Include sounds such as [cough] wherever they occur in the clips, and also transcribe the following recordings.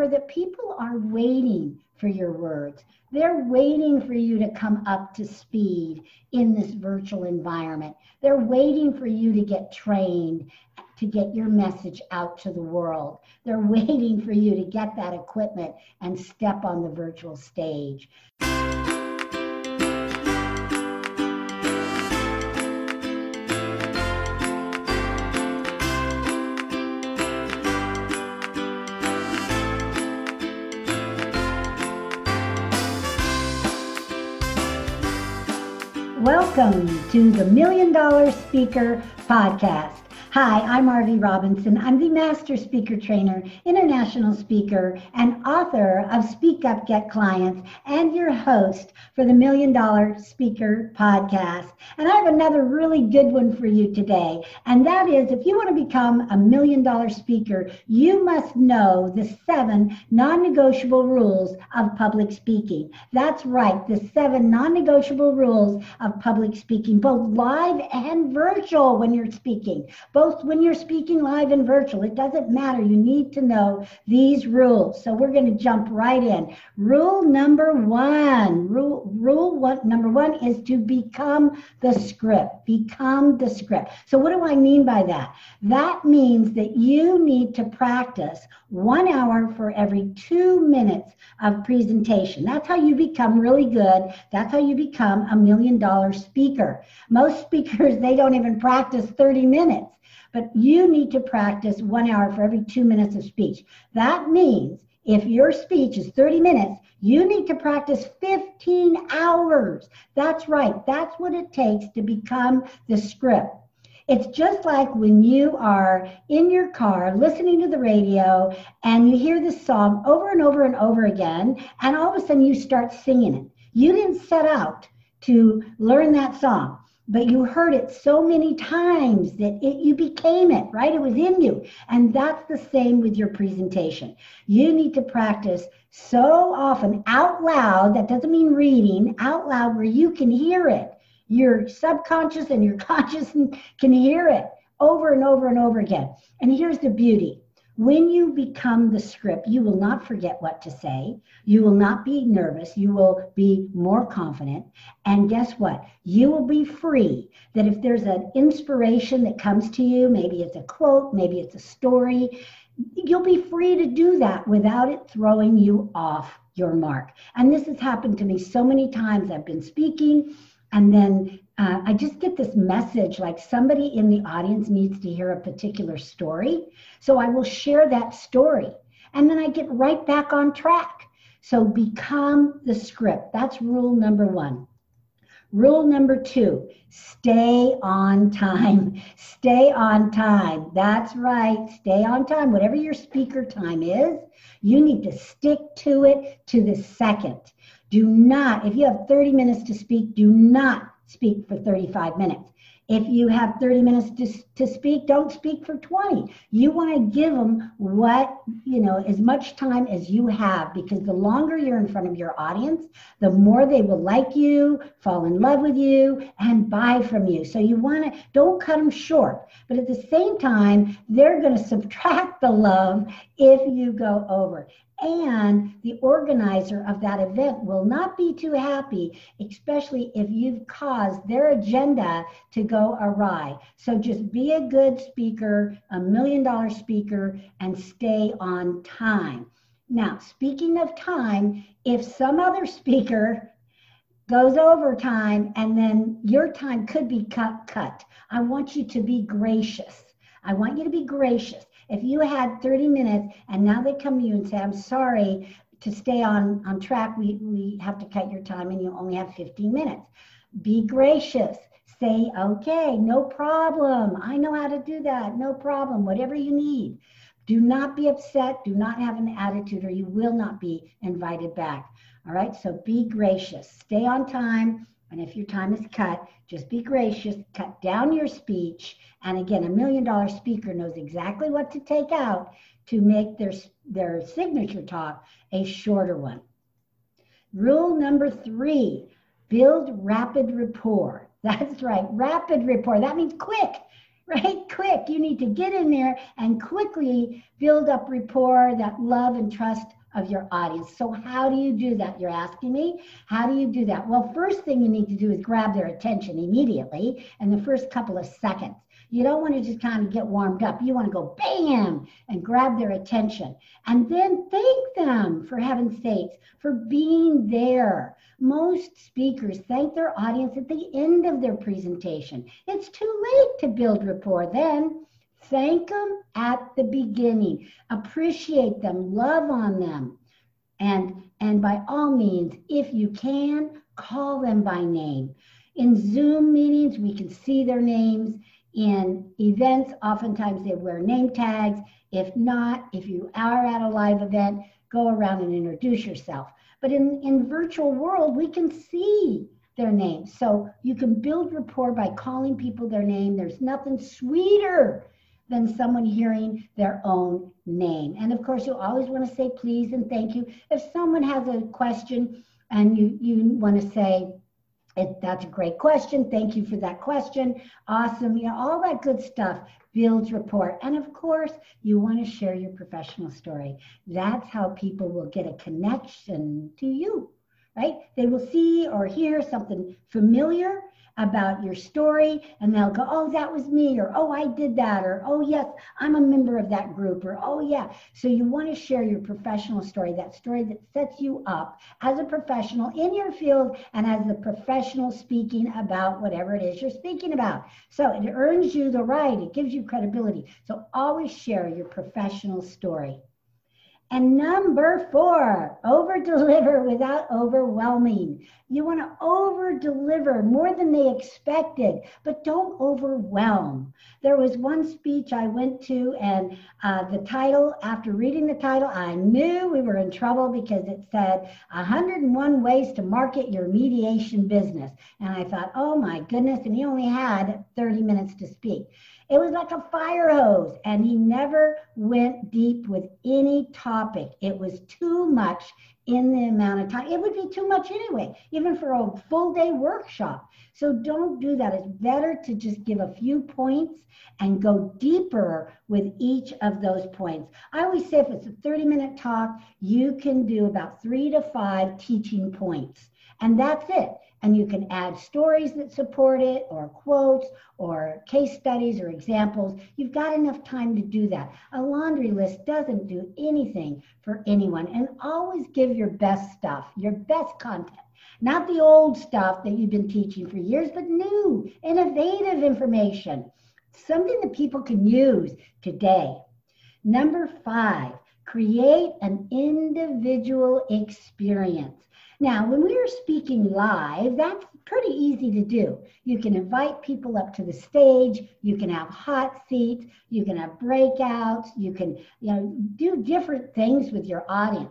remember that people are waiting for your words. They're waiting for you to come up to speed in this virtual environment. They're waiting for you to get trained to get your message out to the world. They're [laughs] waiting for you to get that equipment and step on the virtual stage. Welcome to the Million Dollar Speaker Podcast. Hi, I'm Arvee Robinson. I'm the Master Speaker Trainer, International Speaker, and author of Speak Up, Get Clients, and your host for the Million Dollar Speaker Podcast. And I have another really good one for you today. And that is if you want to become a million dollar speaker, you must know the seven non negotiable rules of public speaking. That's right, the seven non negotiable rules of public speaking, both live and virtual when you're speaking. Both both when you're speaking live and virtual. It doesn't matter. You need to know these rules. So we're going to jump right in. Rule number one. Rule rule one number one is to become the script. Become the script. So what do I mean by that? That means that you need to practice one hour for every two minutes of presentation. That's how you become really good. That's how you become a million dollar speaker. Most speakers, [laughs] they don't even practice 30 minutes but you need to practice one hour for every two minutes of speech. That means if your speech is 30 minutes, you need to practice 15 hours. That's right. That's what it takes to become the script. It's just like when you are in your car listening to the radio and you hear this song over and over and over again, and all of a sudden you start singing it. You didn't set out to learn that song but you heard it so many times that it, you became it, right? It was in you. And that's the same with your presentation. You need to practice so often out loud. That doesn't mean reading, out loud where you can hear it. Your subconscious and your [laughs] conscious can hear it over and over and over again. And here's the beauty when you become the script, you will not forget what to say. You will not be nervous. You will be more confident. And guess what? You will be free. That if there's an inspiration that comes to you, maybe it's a quote, maybe it's a story, you'll be free to do that without it throwing you off your mark. And this has happened to me so many times. I've been speaking and then uh, I just get this message like somebody in the audience needs to hear a particular story. So I will share that story and then I get right back on track. So become the script. That's rule number one. Rule number two stay on time. [laughs] Stay on time. That's right. Stay on time. Whatever your speaker time is, you need to stick to it to the second. Do not, if you have 30 minutes to speak, do not speak for 35 minutes. If you have 30 minutes to, to speak, don't speak for 20. You want to give them what, you know, as much time as you have because the longer you're in front of your audience, the more they will like you, fall in love with you, and buy from you. So you want to, don't cut them short. But at the same time, they're going [laughs] to subtract the love if you go over and the organizer of that event will not be too happy, especially if you've caused their agenda to go awry. So just be a good speaker, a million dollar speaker, and stay on time. Now, speaking of time, if some other speaker goes over time and then your time could be cut, cut. I want you to be gracious. I want you to be gracious. If you had 30 minutes and now they come to you and say, I'm sorry, to stay on, on track, we, we have to cut your time and you only have 15 minutes. Be gracious. Say, okay, no problem. I know how to do that. No problem. Whatever you need. Do not be upset. Do not have an attitude or you will not be invited back. All right. So be gracious. Stay on time. And if your time is cut, just be gracious, cut down your speech. And again, a million dollar speaker knows exactly what to take out to make their, their signature talk a shorter one. Rule number three build rapid rapport. That's right, rapid rapport. That means quick, right? Quick. You need to get in there and quickly build up rapport, that love and trust of your audience. So, how do you do that? You're asking me. How do you do that? Well, first thing you need to do is grab their attention immediately in the first couple of seconds. You don't want to just kind of get warmed up. You want to go bam and grab their attention. And then thank them, for heaven's sakes, for being there. Most speakers thank their audience at the end of their presentation. It's too late to build rapport then. Thank them at the beginning. Appreciate them, love on them. And, and by all means, if you can, call them by name. In Zoom meetings, we can see their names in events, oftentimes they wear name tags. If not, if you are at a live event, go around and introduce yourself. But in, in virtual world, we can see their names. So you can build rapport by calling people their name. There's nothing sweeter than someone hearing their own name. And of course, you always want to say please and thank you. If someone has a question and you, you want to say, it, that's a great question. Thank you for that question. Awesome. Know, all that good stuff builds rapport. And of course, you want to share your professional story. That's how people will get a connection to you, right? They will see or hear something familiar about your story and they'll go, oh, that was me, or oh, I did that, or oh, yes, I'm a member of that group, or oh, yeah. So you want to share your professional story, that story that sets you up as a professional in your field and as a professional speaking about whatever it is you're speaking about. So it earns you the right, it gives you credibility. So always share your professional story. And number four, over deliver without overwhelming. You want to over deliver more than they expected, but don't overwhelm. There was one speech I went to, and uh, the title, after reading the title, I knew we were in trouble because it said 101 ways to market your mediation business. And I thought, oh my goodness, and he only had 30 minutes to speak. It was like a fire hose, and he never went deep with any topic. It was too much in the amount of time. It would be too much anyway, even for a full day workshop. So don't do that. It's better to just give a few points and go deeper with each of those points. I always say if it's a 30 minute talk, you can do about three to five teaching points. And that's it and you can add stories that support it or quotes or case studies or examples. You've got enough time to do that. A laundry list doesn't do anything for anyone and always give your best stuff, your best content. Not the old stuff that you've been teaching for years, but new, innovative information, something that people can use today. Number five, create an individual experience. Now, when we are speaking live, that's pretty easy to do. You can invite people up to the stage, you can have hot seats, you can have breakouts, you can you know, do different things with your audience.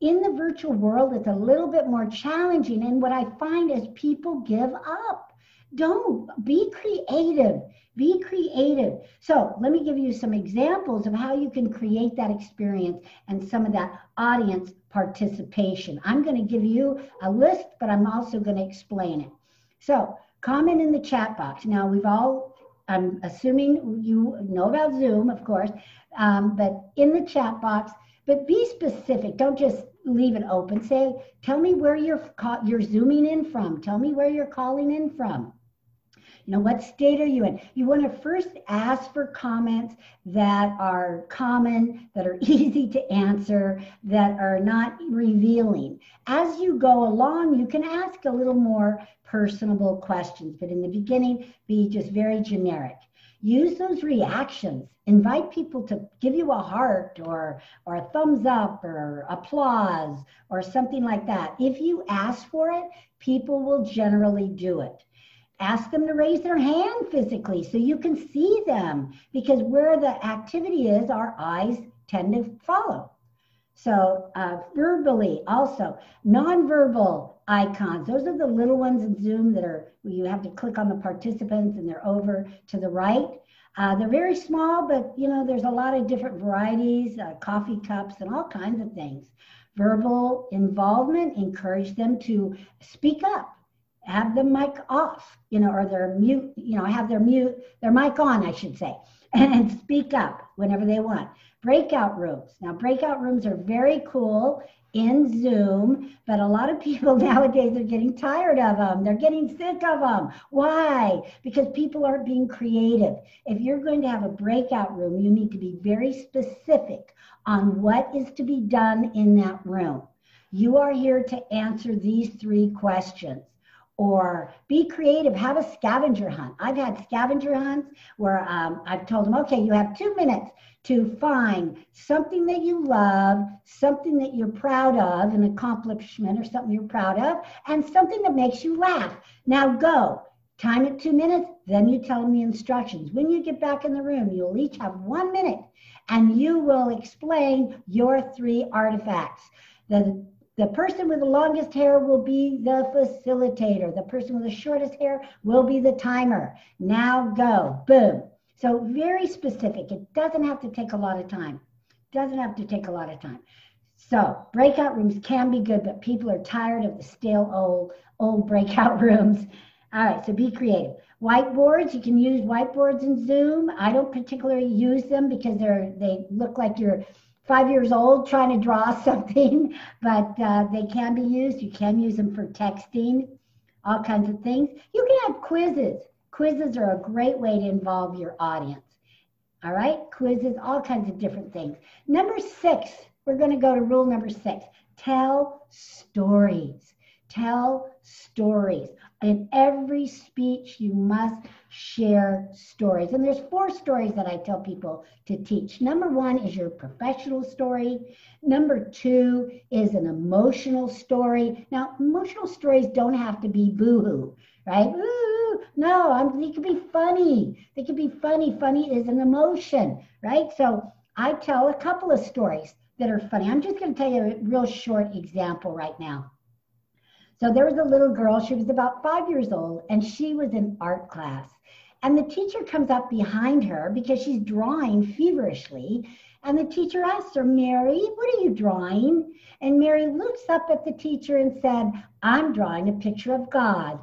In the virtual world, it's a little bit more challenging. And what I find is people give up. Don't be creative. Be creative. So, let me give you some examples of how you can create that experience and some of that audience participation. I'm going to give you a list, but I'm also going to explain it. So, comment in the chat box. Now, we've all, I'm assuming you know about Zoom, of course, um, but in the chat box, but be specific. Don't just leave it open. Say, tell me where you're you're zooming in from. Tell me where you're calling in from. You know, what state are you in? You want to first ask for comments that are common, that are [laughs] easy to answer, that are not revealing. As you go along, you can ask a little more personable questions, but in the beginning, be just very generic. Use those reactions. Invite people to give you a heart or, or a thumbs up or applause or something like that. If you ask for it, people will generally do it ask them to raise their hand physically so you can see them because where the activity is, our eyes tend to follow. So uh, verbally also, nonverbal icons. Those are the little ones in Zoom that are, you have to click on the participants and they're over to the right. Uh, they're very small, but you know, there's a lot of different varieties, uh, coffee cups and all kinds of things. Verbal involvement, encourage them to speak up have the mic off, you know, or their mute, you know, have their mute, their mic on, I should say, [laughs] and speak up whenever they want. Breakout rooms. Now, breakout rooms are very cool in Zoom, but a lot of people [laughs] nowadays are getting tired of them. They're getting sick of them. Why? Because people aren't being creative. If you're going to have a breakout room, you need to be very specific on what is to be done in that room. You are here to answer these three questions or be creative have a scavenger hunt. I've had scavenger hunts where um, i've told them okay you have two minutes to find something that you love something that you're proud of an accomplishment or something you're proud of and something that makes you laugh. Now go time it two minutes then you tell them the instructions. When you get back in the room you'll each have one minute and you will explain your three artifacts. The the person with the longest hair will be the facilitator. The person with the shortest hair will be the timer. Now go. Boom. So very specific. It doesn't have to take a lot of time. Doesn't have to take a lot of time. So breakout rooms can be good, but people are tired of the stale old old breakout [laughs] rooms. All right, so be creative. Whiteboards, you can use whiteboards in Zoom. I don't particularly use them because they're they look like you're five years old trying to draw [laughs] something, but uh, they can be used. You can use them for texting, all kinds of things. You can have quizzes. Quizzes are a great way to involve your audience. All right, quizzes, all kinds of different things. Number six, we're going to go to rule number six tell stories. Tell stories. In every speech, you must share stories. And there's four stories that I tell people to teach. Number one is your professional story. Number two is an emotional story. Now, emotional stories don't have to be boohoo, right? Ooh, no, I'm, they can be funny. They can be funny. Funny is an emotion, right? So I tell a couple of stories that are funny. I'm just going to tell you a real short example right now. So there was a little girl, she was about five years old, and she was in art class. And the teacher comes up behind her because she's drawing feverishly. And the teacher asks her, Mary, what are you drawing? And Mary looks up at the teacher and said, I'm drawing a picture of God.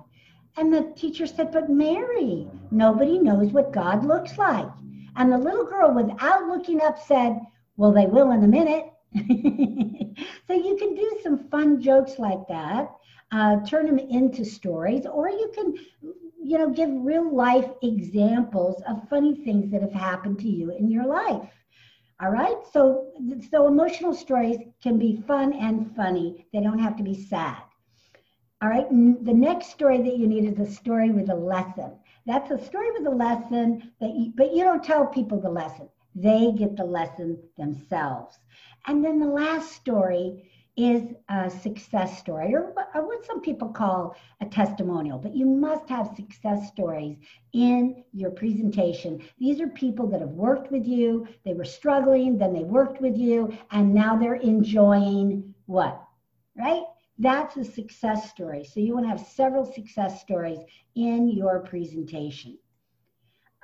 And the teacher said, But Mary, nobody knows what God looks like. And the little girl, without looking up, said, Well, they will in a minute. [laughs] so you can do some fun jokes like that uh, turn them into stories, or you can, you know, give real life examples of funny things that have happened to you in your life. All right. So, so emotional stories can be fun and funny. They don't have to be sad. All right. The next story that you need is a story with a lesson. That's a story with a lesson that, you, but you don't tell people the lesson. They get the lesson themselves. And then the last story is a success story, or what some people call a testimonial, but you must have success stories in your presentation. These are people that have worked with you, they were struggling, then they worked with you, and now they're enjoying what? Right? That's a success story. So you want to have several success stories in your presentation.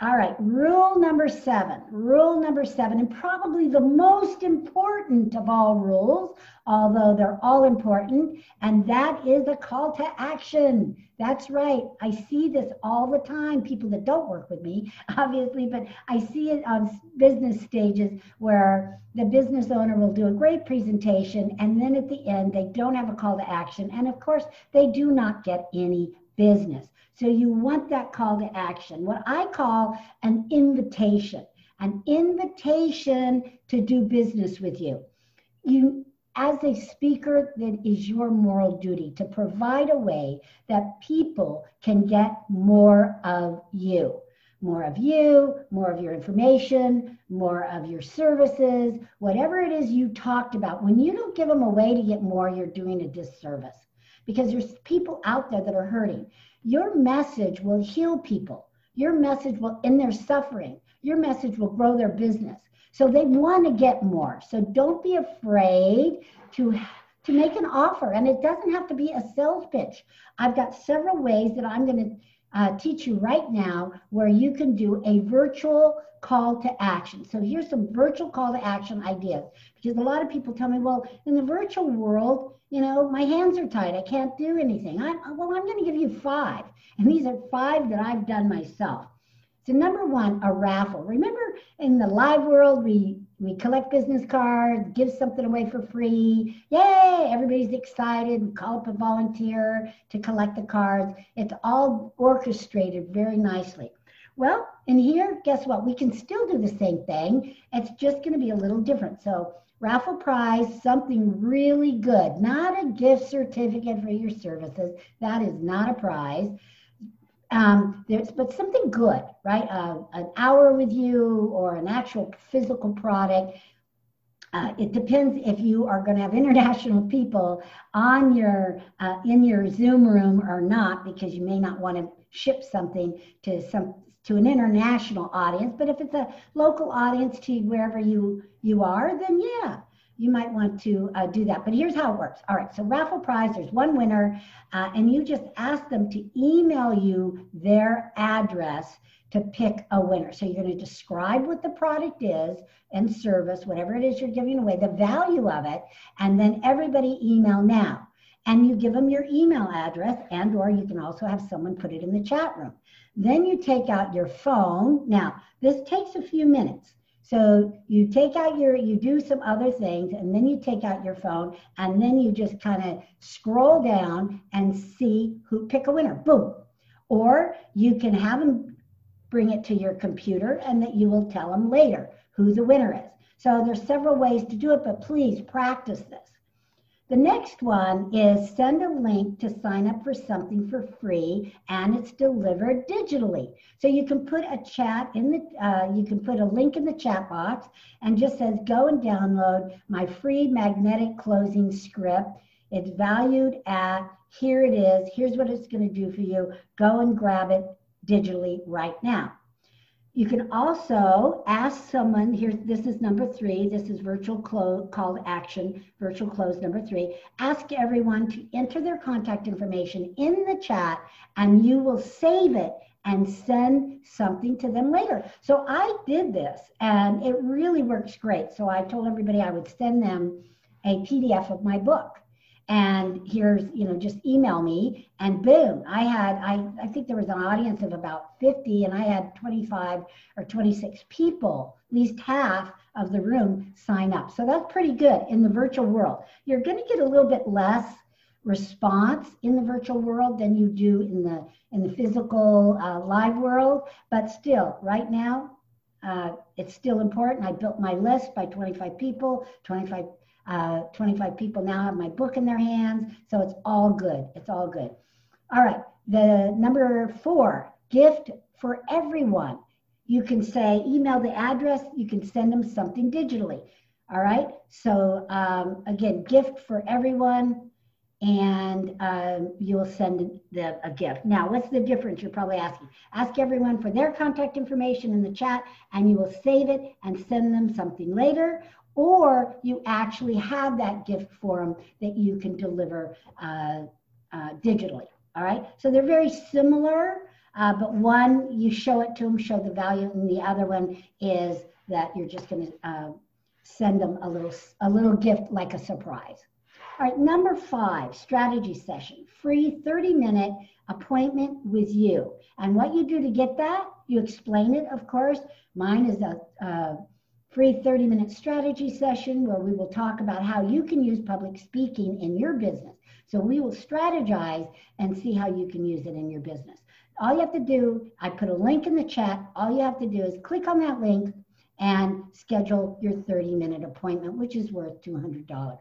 All right, rule number seven. Rule number seven, and probably the most important of all rules, although they're all important, and that is a call to action. That's right. I see this all the time. People that don't work with me, [laughs] obviously, but I see it on business stages where the business owner will do a great presentation, and then at the end, they don't have a call to action. And of course, they do not get any business. So you want that call to action, what I call an invitation, an invitation to do business with you. You, as a speaker, that is your moral duty to provide a way that people can get more of you. More of you, more of your information, more of your services, whatever it is you talked about. When you don't give them a way to get more, you're doing a disservice because there's people out there that are hurting. Your message will heal people. Your message will end their suffering. Your message will grow their business. So they want to get more. So don't be afraid to to make an offer and it doesn't have to be a sales pitch. I've got several ways that I'm going to uh, teach you right now where you can do a virtual call to action. So here's some virtual call to action ideas because a lot of people tell me, well, in the virtual world, you know, my hands are tied. I can't do anything. I, well, I'm going to give you five. And these are five that I've done myself. So number one, a raffle. Remember in the live world, we we collect business cards, give something away for free. Yay! Everybody's excited. We call up a volunteer to collect the cards. It's all orchestrated very nicely. Well, in here, guess what? We can still do the same thing. It's just going to be a little different. So raffle prize, something really good, not a gift certificate for your services. That is not a prize. Um, there's, but something good, right? Uh, an hour with you or an actual physical product. Uh, it depends if you are going to have [laughs] international people on your uh, in your Zoom room or not, because you may not want to ship something to some to an international audience. But if it's a local audience to wherever you you are, then yeah, you might want to uh, do that. But here's how it works. All right, so raffle prize, there's one winner, uh, and you just ask them to email you their address to pick a winner. So you're going to describe what the product is and service, whatever it is you're giving away, the value of it, and then everybody email now. And you give them your email address, and or you can also have someone put it in the chat room. Then you take out your phone. Now, this takes a few minutes. So you take out your, you do some other things, and then you take out your phone, and then you just kind of scroll down and see who pick a winner. Boom. Or you can have them bring it to your computer, and that you will tell them later who the winner is. So there's several ways to do it, but please practice this. The next one is send a link to sign up for something for free and it's delivered digitally. So you can put a chat in the, uh, you can put a link in the chat box and just says go and download my free magnetic closing script. It's valued at, here it is, here's what it's gonna do for you. Go and grab it digitally right now. You can also ask someone, here, this is number three, this is virtual close, call to action, virtual close number three. Ask everyone to enter their contact information in the chat and you will save it and send something to them later. So I did this and it really works great. So I told everybody I would send them a PDF of my book and here's you know just email me. And boom i had i i think there was an audience of about 50 and i had 25 or 26 people at least half of the room sign up. So that's pretty good in the virtual world. You're going to get a little bit less response in the virtual world than you do in the in the physical uh, live world but still right now uh, it's still important. I built my list by 25 people 25 uh, 25 people now have my book in their hands. So it's all good. It's all good. All right. The number four, gift for everyone. You can say, email the address, you can send them something digitally. All right. So um, again, gift for everyone, and um, you'll send the, a gift. Now, what's the difference? You're probably asking. Ask everyone for their contact information in the chat, and you will save it and send them something later or you actually have that gift for them that you can deliver uh, uh, digitally. All right, so they're very similar, uh, but one you show it to them, show the value, and the other one is that you're just going to uh, send them a little a little gift like a surprise. All right, number five, strategy session, free 30 minute appointment with you. And what you do to get that, you explain it, of course. Mine is a, a free 30 minute strategy session where we will talk about how you can use public speaking in your business. So we will strategize and see how you can use it in your business. All you have to do, I put a link in the chat. All you have to do is click on that link and schedule your 30 minute appointment, which is worth $200.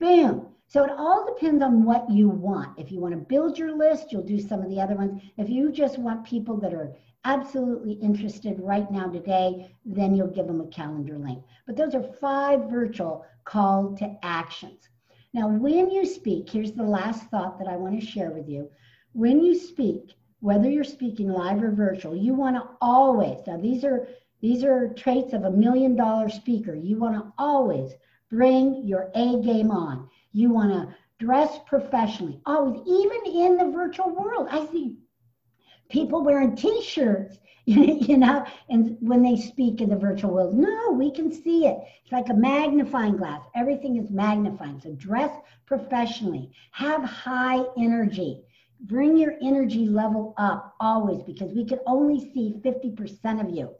Boom. So it all depends on what you want. If you want to build your list, you'll do some of the other ones. If you just want people that are absolutely interested right now today, then you'll give them a calendar link. But those are five virtual call to actions. Now, when you speak, here's the last thought that I want to share with you. When you speak, whether you're speaking live or virtual, you want to always, now these are these are traits of a million dollar speaker. You want to always bring your A game on. You want to dress professionally, always, even in the virtual world. I see people wearing t-shirts [laughs] you know and when they speak in the virtual world. No we can see it. It's like a magnifying glass. Everything is magnifying. So dress professionally. Have high energy. Bring your energy level up always because we can only see 50% of you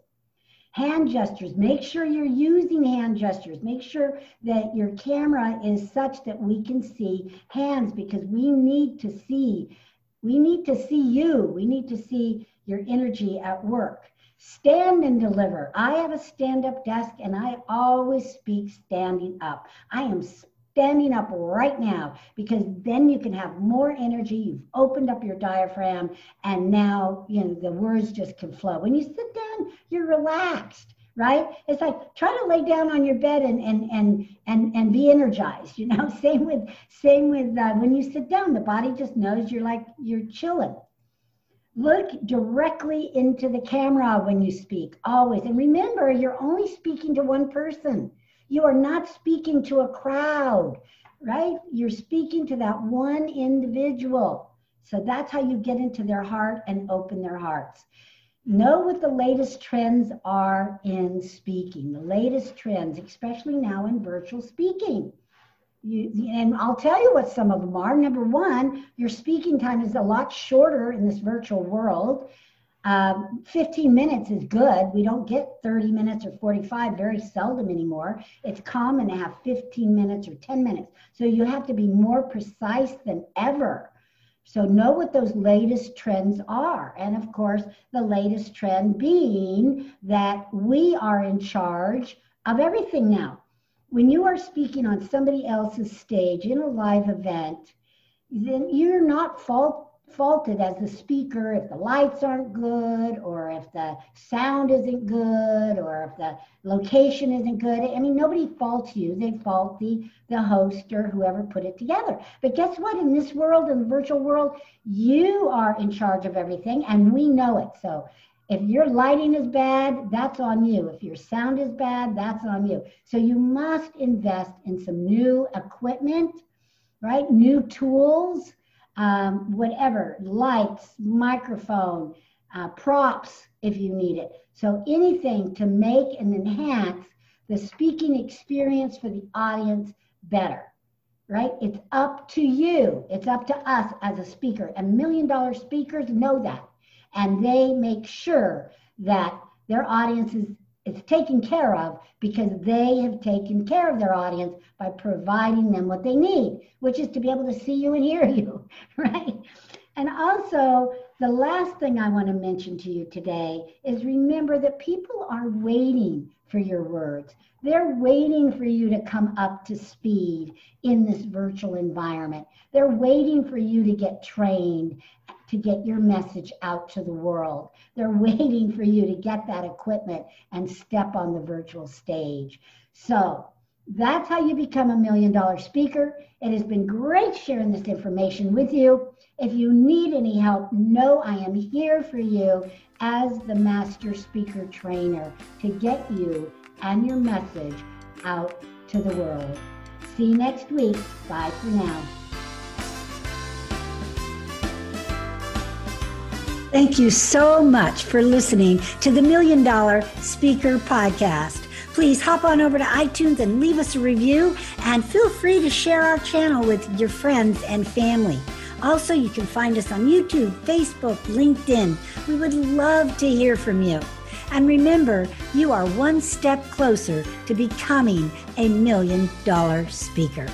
hand gestures. Make sure you're using hand gestures. Make sure that your camera is such that we can see hands because we need to see we need to see you. We need to see your energy at work. Stand and deliver. I have a stand up desk and i always speak standing up. I am standing up right now because then you can have more energy. You've opened up your diaphragm and now you know the words just can flow. When you sit down you're relaxed right? It's like try to lay down on your bed and and and and, and be energized you know? [laughs] Same with same with uh, when you sit down the body just knows you're like you're chilling. Look directly into the camera when you speak always. And remember you're only speaking to one person you are not speaking to a crowd, right? You're speaking to that one individual. So that's how you get into their heart and open their hearts. Know what the latest trends are in speaking, the latest trends, especially now in virtual speaking. You, and I'll tell you what some of them are. Number one, your speaking time is a lot shorter in this virtual world. Um, 15 minutes is good. We don't get 30 minutes or 45 very seldom anymore. It's common to have 15 minutes or 10 minutes. So you have to be more precise than ever. So know what those latest trends are. And of course, the latest trend being that we are in charge of everything now. When you are speaking on somebody else's stage in a live event, then you're not fault faulted as the speaker if the lights aren't good or if the sound isn't good or if the location isn't good. I mean, nobody faults you. They fault the, the host or whoever put it together. But guess what? In this world, in the virtual world, you are in charge of everything and we know it. So if your lighting is bad, that's on you. If your sound is bad, that's on you. So you must invest in some new equipment, right? New tools um, whatever, lights, microphone, uh, props if you need it. So anything to make and enhance the speaking experience for the audience better, right? It's up to you. It's up to us as a speaker. And million dollar speakers know that. And they make sure that their audience is it's taken care of because they have taken care of their audience by providing them what they need, which is to be able to see you and hear [laughs] you, right? And also, the last thing I want to mention to you today is remember that people are waiting for your words. They're waiting for you to come up to speed in this virtual environment. They're waiting for you to get trained to get your message out to the world. They're [laughs] waiting for you to get that equipment and step on the virtual stage. So that's how you become a million dollar speaker. It has been great sharing this information with you. If you need any help, know I am here for you as the master speaker trainer to get you and your message out to the world. See you next week. Bye for now. Thank you so much for listening to the Million Dollar Speaker Podcast. Please hop on over to iTunes and leave us a review, and feel free to share our channel with your friends and family. Also, you can find us on YouTube, Facebook, LinkedIn. We would love to hear from you. And remember, you are one step closer to becoming a million dollar speaker.